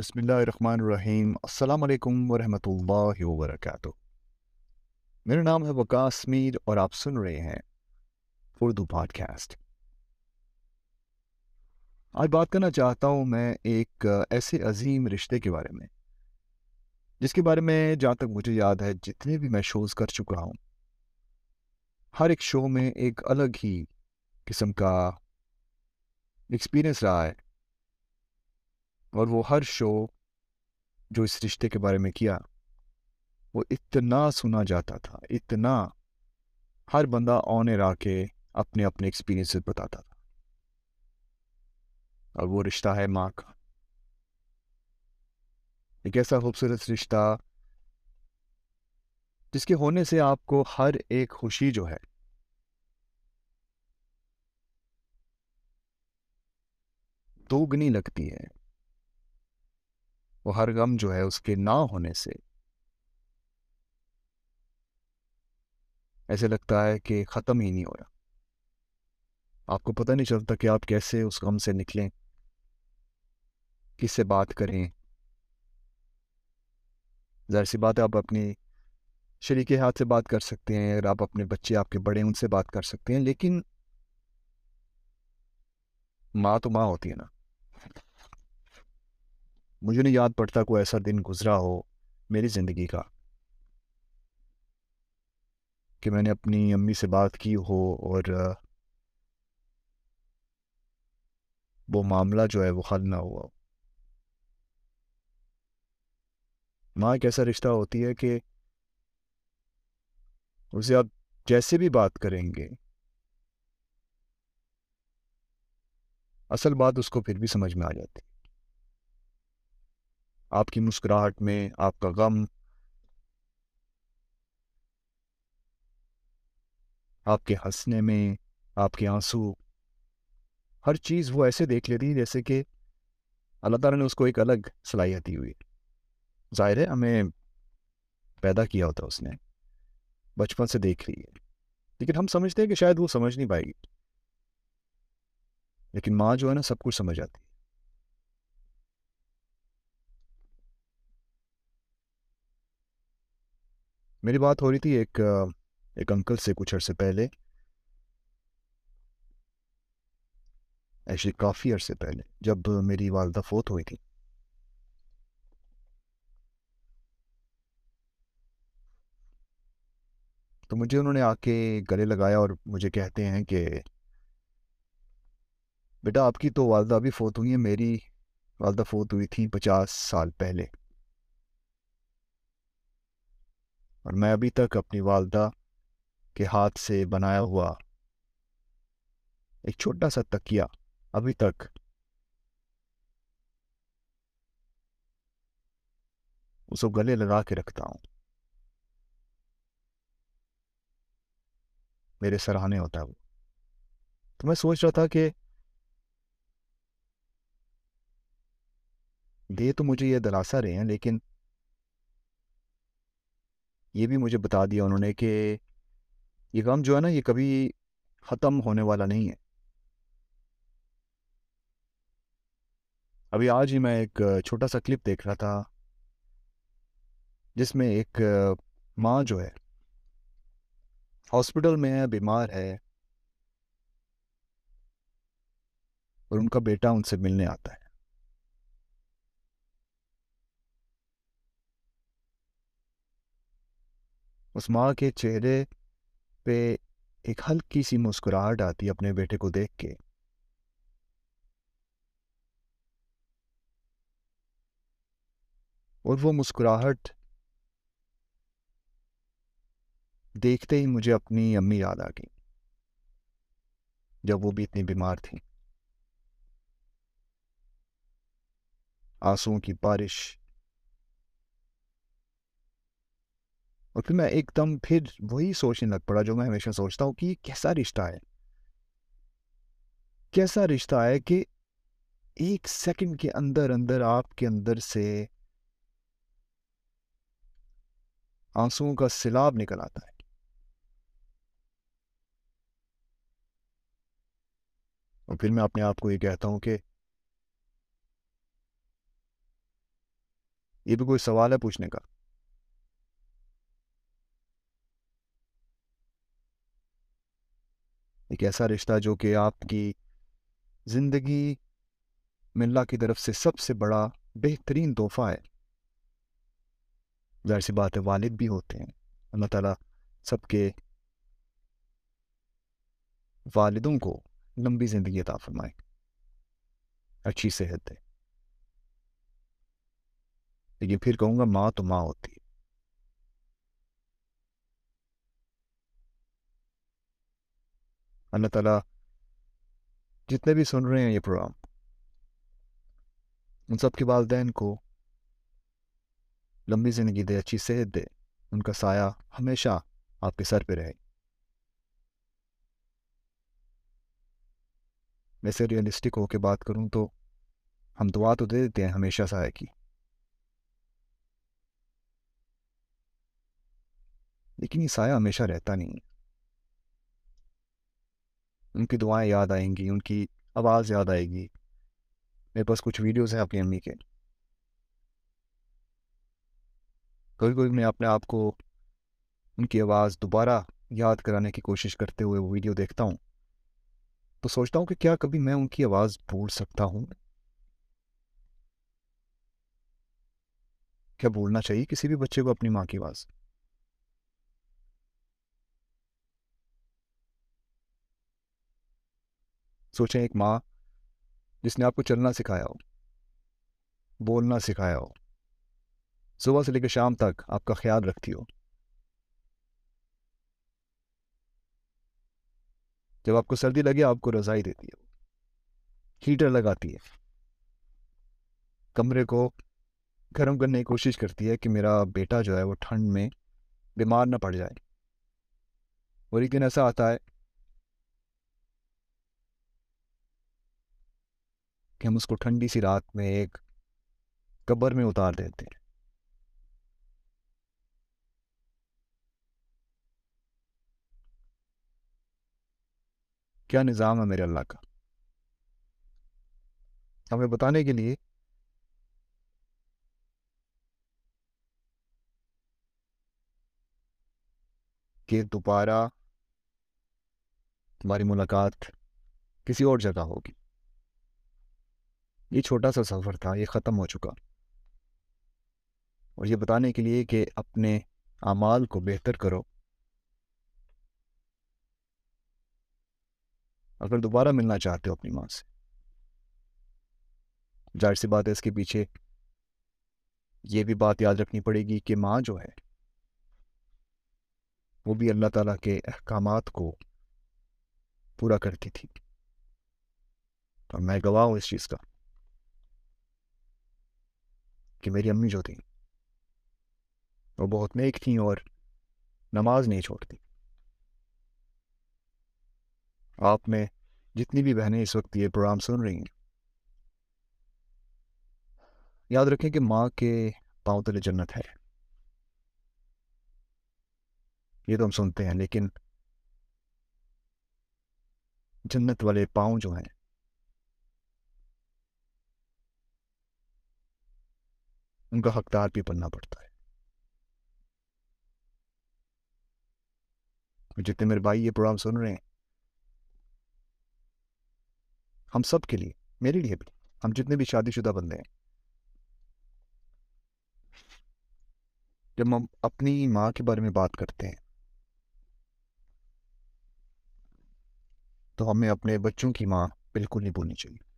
بسم اللہ الرحمن الرحیم۔ السلام علیکم ورحمۃ اللہ وبرکاتہ۔ میرا نام ہے وکاس میر اور آپ سن رہے ہیں اردو پوڈ کاسٹ آج بات کرنا چاہتا ہوں میں ایک ایسے عظیم رشتے کے بارے میں، جس کے بارے میں جہاں تک مجھے یاد ہے، جتنے بھی میں شوز کر چکا ہوں، ہر ایک شو میں ایک الگ ہی قسم کا ایکسپیرئنس رہا ہے۔ اور وہ ہر شو جو اس رشتے کے بارے میں کیا، وہ اتنا سنا جاتا تھا، اتنا ہر بندہ آنر آ کے اپنے اپنے ایکسپیرینس بتاتا تھا۔ اور وہ رشتہ ہے ماں کا۔ ایک ایسا خوبصورت رشتہ جس کے ہونے سے آپ کو ہر ایک خوشی جو ہے، دوگنی لگتی ہے۔ وہ ہر غم جو ہے اس کے نہ ہونے سے۔ ایسے لگتا ہے کہ ختم ہی نہیں ہو رہا آپ کو پتہ نہیں چلتا کہ آپ کیسے اس غم سے نکلیں۔ کس سے بات کریں۔ ظاہر سی بات ہے آپ اپنی شریک ہاتھ سے بات کر سکتے ہیں اگر آپ اپنے بچے آپ کے بڑے ان سے بات کر سکتے ہیں، لیکن ماں تو ماں ہوتی ہے نا۔ مجھے نہیں یاد پڑتا کوئی ایسا دن گزرا ہو میری زندگی کا کہ میں نے اپنی امی سے بات کی ہو اور وہ معاملہ جو ہے وہ حل نہ ہوا ماں ایک ایسا رشتہ ہوتی ہے کہ اسے آپ جیسے بھی بات کریں گے، اصل بات اس کو پھر بھی سمجھ میں آ جاتی۔ آپ کی مسکراہٹ میں آپ کا غم آپ کے ہنسنے میں، آپ کے آنسو، ہر چیز وہ ایسے دیکھ لیتی جیسے کہ اللہ تعالیٰ نے اس کو ایک الگ صلاحیت دی ہوئی۔ ظاہر ہے، ہمیں پیدا کیا ہوتا اس نے، بچپن سے دیکھ لی ہے۔ لیکن ہم سمجھتے ہیں کہ شاید وہ سمجھ نہیں پائے گی۔ لیکن ماں جو ہے نا، سب کچھ سمجھ آتی ہے۔ میری بات ہو رہی تھی ایک ایک انکل سے کچھ عرصے پہلے۔ ایکچولی کافی عرصے پہلے، جب میری والدہ فوت ہوئی تھی۔ تو مجھے انہوں نے آ کے گلے لگایا اور مجھے کہتے ہیں کہ، بیٹا آپ کی تو والدہ بھی فوت ہوئی ہیں، میری والدہ فوت ہوئی تھی پچاس سال پہلے۔ اور میں ابھی تک اپنی والدہ کے ہاتھ سے بنایا ہوا ایک چھوٹا سا تکیا ابھی تک اس کو گلے لگا کے رکھتا ہوں۔ میرے سراہنے ہوتا ہے وہ۔ تو میں سوچ رہا تھا کہ دے تو مجھے یہ دلاسا رہے ہیں، لیکن یہ بھی مجھے بتا دیا انہوں نے کہ یہ غم جو ہے نا، یہ کبھی ختم ہونے والا نہیں ہے۔ ابھی آج ہی میں ایک چھوٹا سا کلپ دیکھ رہا تھا، جس میں ایک ماں جو ہے، ہاسپٹل میں ہے، بیمار ہے، اور ان کا بیٹا ان سے ملنے آتا ہے۔ اس ماں کے چہرے پہ ایک ہلکی سی مسکراہٹ آتی اپنے بیٹے کو دیکھ کے۔ اور وہ مسکراہٹ دیکھتے ہی مجھے اپنی امی یاد آ گئی جب وہ بھی اتنی بیمار تھیں۔ آنسوؤں کی بارش اور پھر میں ایک دم پھر وہی سوچنے لگ پڑا جو میں ہمیشہ سوچتا ہوں کہ یہ کیسا رشتہ ہے کیسا رشتہ ہے کہ ایک سیکنڈ کے اندر اندر آپ کے اندر سے آنسوؤں کا سیلاب نکل آتا ہے اور پھر میں اپنے آپ کو یہ کہتا ہوں کہ یہ بھی کوئی سوال ہے پوچھنے کا ایک ایسا رشتہ جو کہ آپ کی زندگی میں اللہ کی طرف سے سب سے بڑا بہترین تحفہ ہے۔ ظاہر سی بات ہے، والد بھی ہوتے ہیں۔ اللہ تعالیٰ سب کے والدوں کو لمبی زندگی عطا فرمائے۔ اچھی صحت دے لیکن پھر کہوں گا، ماں تو ماں ہوتی ہے۔ اللہ تعالیٰ جتنے بھی سن رہے ہیں یہ پروگرام، ان سب کے والدین کو لمبی زندگی دے، اچھی صحت دے، ان کا سایہ ہمیشہ آپ کے سر پہ رہے۔ ویسے ریئلسٹک ہو کے بات کروں تو ہم دعا تو دے دیتے ہیں ہمیشہ سایہ کی۔ لیکن یہ سایہ ہمیشہ رہتا نہیں۔ ان کی دعائیں یاد آئیں گی، ان کی آواز یاد آئے گی۔ میرے پاس کچھ ویڈیوز ہیں اپنی امی کے۔ کبھی کبھی میں اپنے آپ کو ان کی آواز دوبارہ یاد کرانے کی کوشش کرتے ہوئے وہ ویڈیو دیکھتا ہوں۔ تو سوچتا ہوں کہ کیا کبھی میں ان کی آواز بھول سکتا ہوں؟ کیا بھولنا چاہیے کسی بھی بچے کو اپنی ماں کی آواز؟ سوچیں ایک ماں جس نے آپ کو چلنا سکھایا ہو، بولنا سکھایا ہو۔ صبح سے لے کے شام تک آپ کا خیال رکھتی ہو۔ جب آپ کو سردی لگے، آپ کو رضائی دیتی ہے ہیٹر لگاتی ہے۔ کمرے کو گرم کرنے کی کوشش کرتی ہے کہ میرا بیٹا جو ہے وہ ٹھنڈ میں بیمار نہ پڑ جائے۔ اور ایک دن ایسا آتا ہے کہ ہم اس کو ٹھنڈی سی رات میں ایک قبر میں اتار دیتے ہیں۔ کیا نظام ہے میرے اللہ کا؟ ہمیں بتانے کے لیے کہ دوبارہ تمہاری ملاقات کسی اور جگہ ہوگی۔ یہ چھوٹا سا سفر تھا، یہ ختم ہو چکا۔ اور یہ بتانے کے لیے کہ اپنے اعمال کو بہتر کرو۔ اگر دوبارہ ملنا چاہتے ہو اپنی ماں سے۔ ظاہر سی بات ہے، اس کے پیچھے یہ بھی بات یاد رکھنی پڑے گی کہ ماں جو ہے، وہ بھی اللہ تعالیٰ کے احکامات کو پورا کرتی تھی۔ اور میں گواہ ہوں اس چیز کا۔ کہ میری امی جو تھیں وہ بہت نیک تھیں اور نماز نہیں چھوڑتی۔ آپ میں جتنی بھی بہنیں اس وقت یہ پروگرام سن رہی ہیں۔ یاد رکھیں کہ ماں کے پاؤں تلے جنت ہے۔ یہ تو ہم سنتے ہیں لیکن جنت والے پاؤں جو ہیں ان کا حقدار بھی بننا پڑتا ہے۔ جتنے میرے بھائی یہ پروگرام سن رہے ہیں، ہم سب کے لیے، میرے لیے بھی، ہم جتنے بھی شادی شدہ بندے ہیں۔ جب ہم اپنی ماں کے بارے میں بات کرتے ہیں، تو ہمیں اپنے بچوں کی ماں بالکل نہیں بھولنی چاہیے۔